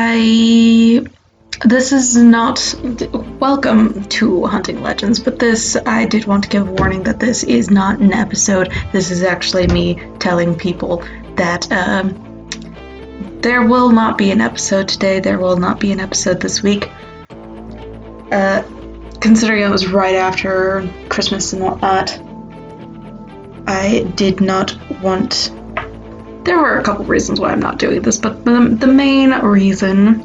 I. This is not. Welcome to Hunting Legends, but this. I did want to give a warning that this is not an episode. This is actually me telling people that. Um, there will not be an episode today. There will not be an episode this week. Uh, considering it was right after Christmas and whatnot, I did not want. There were a couple reasons why I'm not doing this, but the, the main reason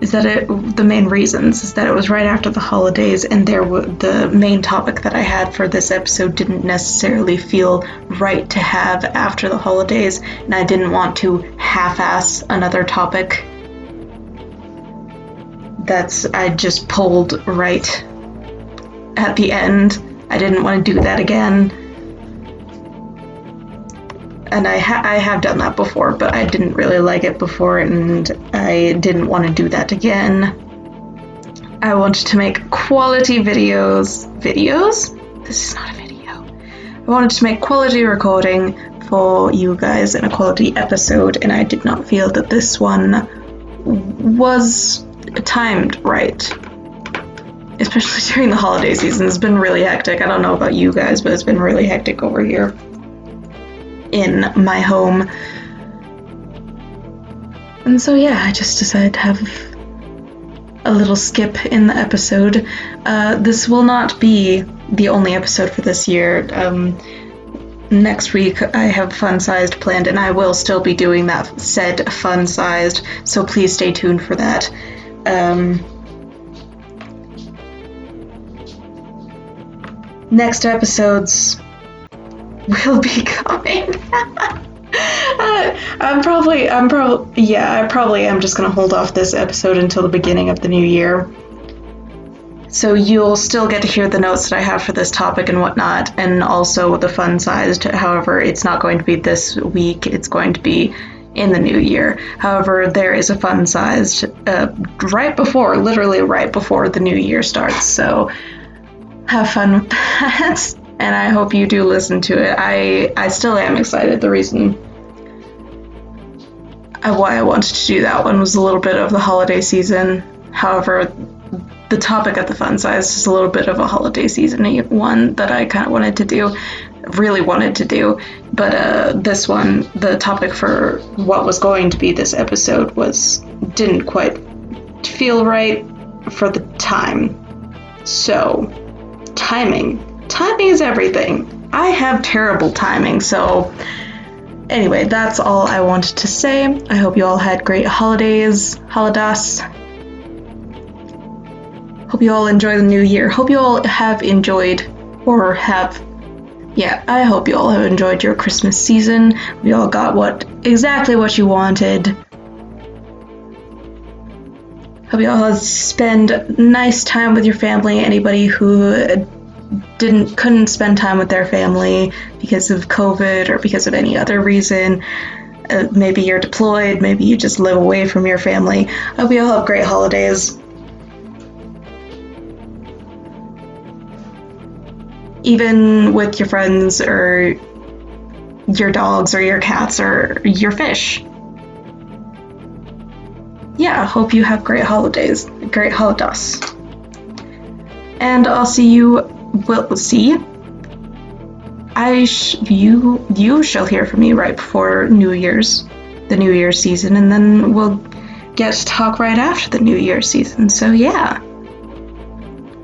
is that it. The main reasons is that it was right after the holidays, and there w- the main topic that I had for this episode didn't necessarily feel right to have after the holidays, and I didn't want to half-ass another topic that's I just pulled right at the end. I didn't want to do that again. And I, ha- I have done that before, but I didn't really like it before, and I didn't want to do that again. I wanted to make quality videos. Videos? This is not a video. I wanted to make quality recording for you guys in a quality episode, and I did not feel that this one was timed right. Especially during the holiday season. It's been really hectic. I don't know about you guys, but it's been really hectic over here in my home. And so, yeah, I just decided to have a little skip in the episode. Uh, this will not be the only episode for this year. Um, next week I have fun sized planned, and I will still be doing that said fun sized, so please stay tuned for that. Um, next episodes will be coming. Uh, I'm probably, I'm probably, yeah, I probably am just gonna hold off this episode until the beginning of the new year. So you'll still get to hear the notes that I have for this topic and whatnot, and also the fun sized. However, it's not going to be this week, it's going to be in the new year. However, there is a fun sized uh, right before, literally right before the new year starts. So have fun with that. And I hope you do listen to it. I, I still am excited. The reason why I wanted to do that one was a little bit of the holiday season. However, the topic at the fun size is a little bit of a holiday season one that I kind of wanted to do, really wanted to do. But uh, this one, the topic for what was going to be this episode was didn't quite feel right for the time. So, timing. Timing is everything. I have terrible timing, so anyway, that's all I wanted to say. I hope you all had great holidays, holidays. Hope you all enjoy the new year. Hope you all have enjoyed or have yeah, I hope you all have enjoyed your Christmas season. We all got what exactly what you wanted. Hope you all spend nice time with your family. Anybody who didn't couldn't spend time with their family because of COVID or because of any other reason. Uh, maybe you're deployed, maybe you just live away from your family. I hope you all have great holidays. Even with your friends or your dogs or your cats or your fish. Yeah, hope you have great holidays, great holidays. And I'll see you will see. I sh- you you shall hear from me right before New Year's, the New Year's season, and then we'll get to talk right after the New Year's season. So yeah,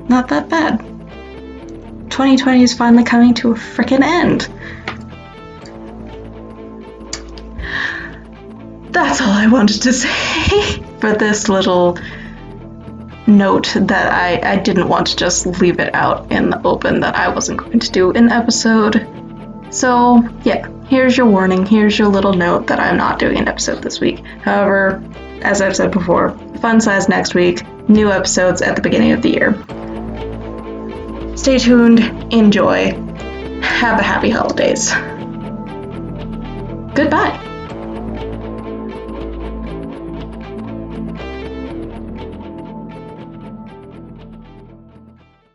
not that bad. 2020 is finally coming to a freaking end. That's all I wanted to say for this little note that I, I didn't want to just leave it out in the open that I wasn't going to do an episode. So, yeah, here's your warning. Here's your little note that I'm not doing an episode this week. However, as I've said before, fun size next week, new episodes at the beginning of the year. Stay tuned, enjoy, have a happy holidays. Goodbye.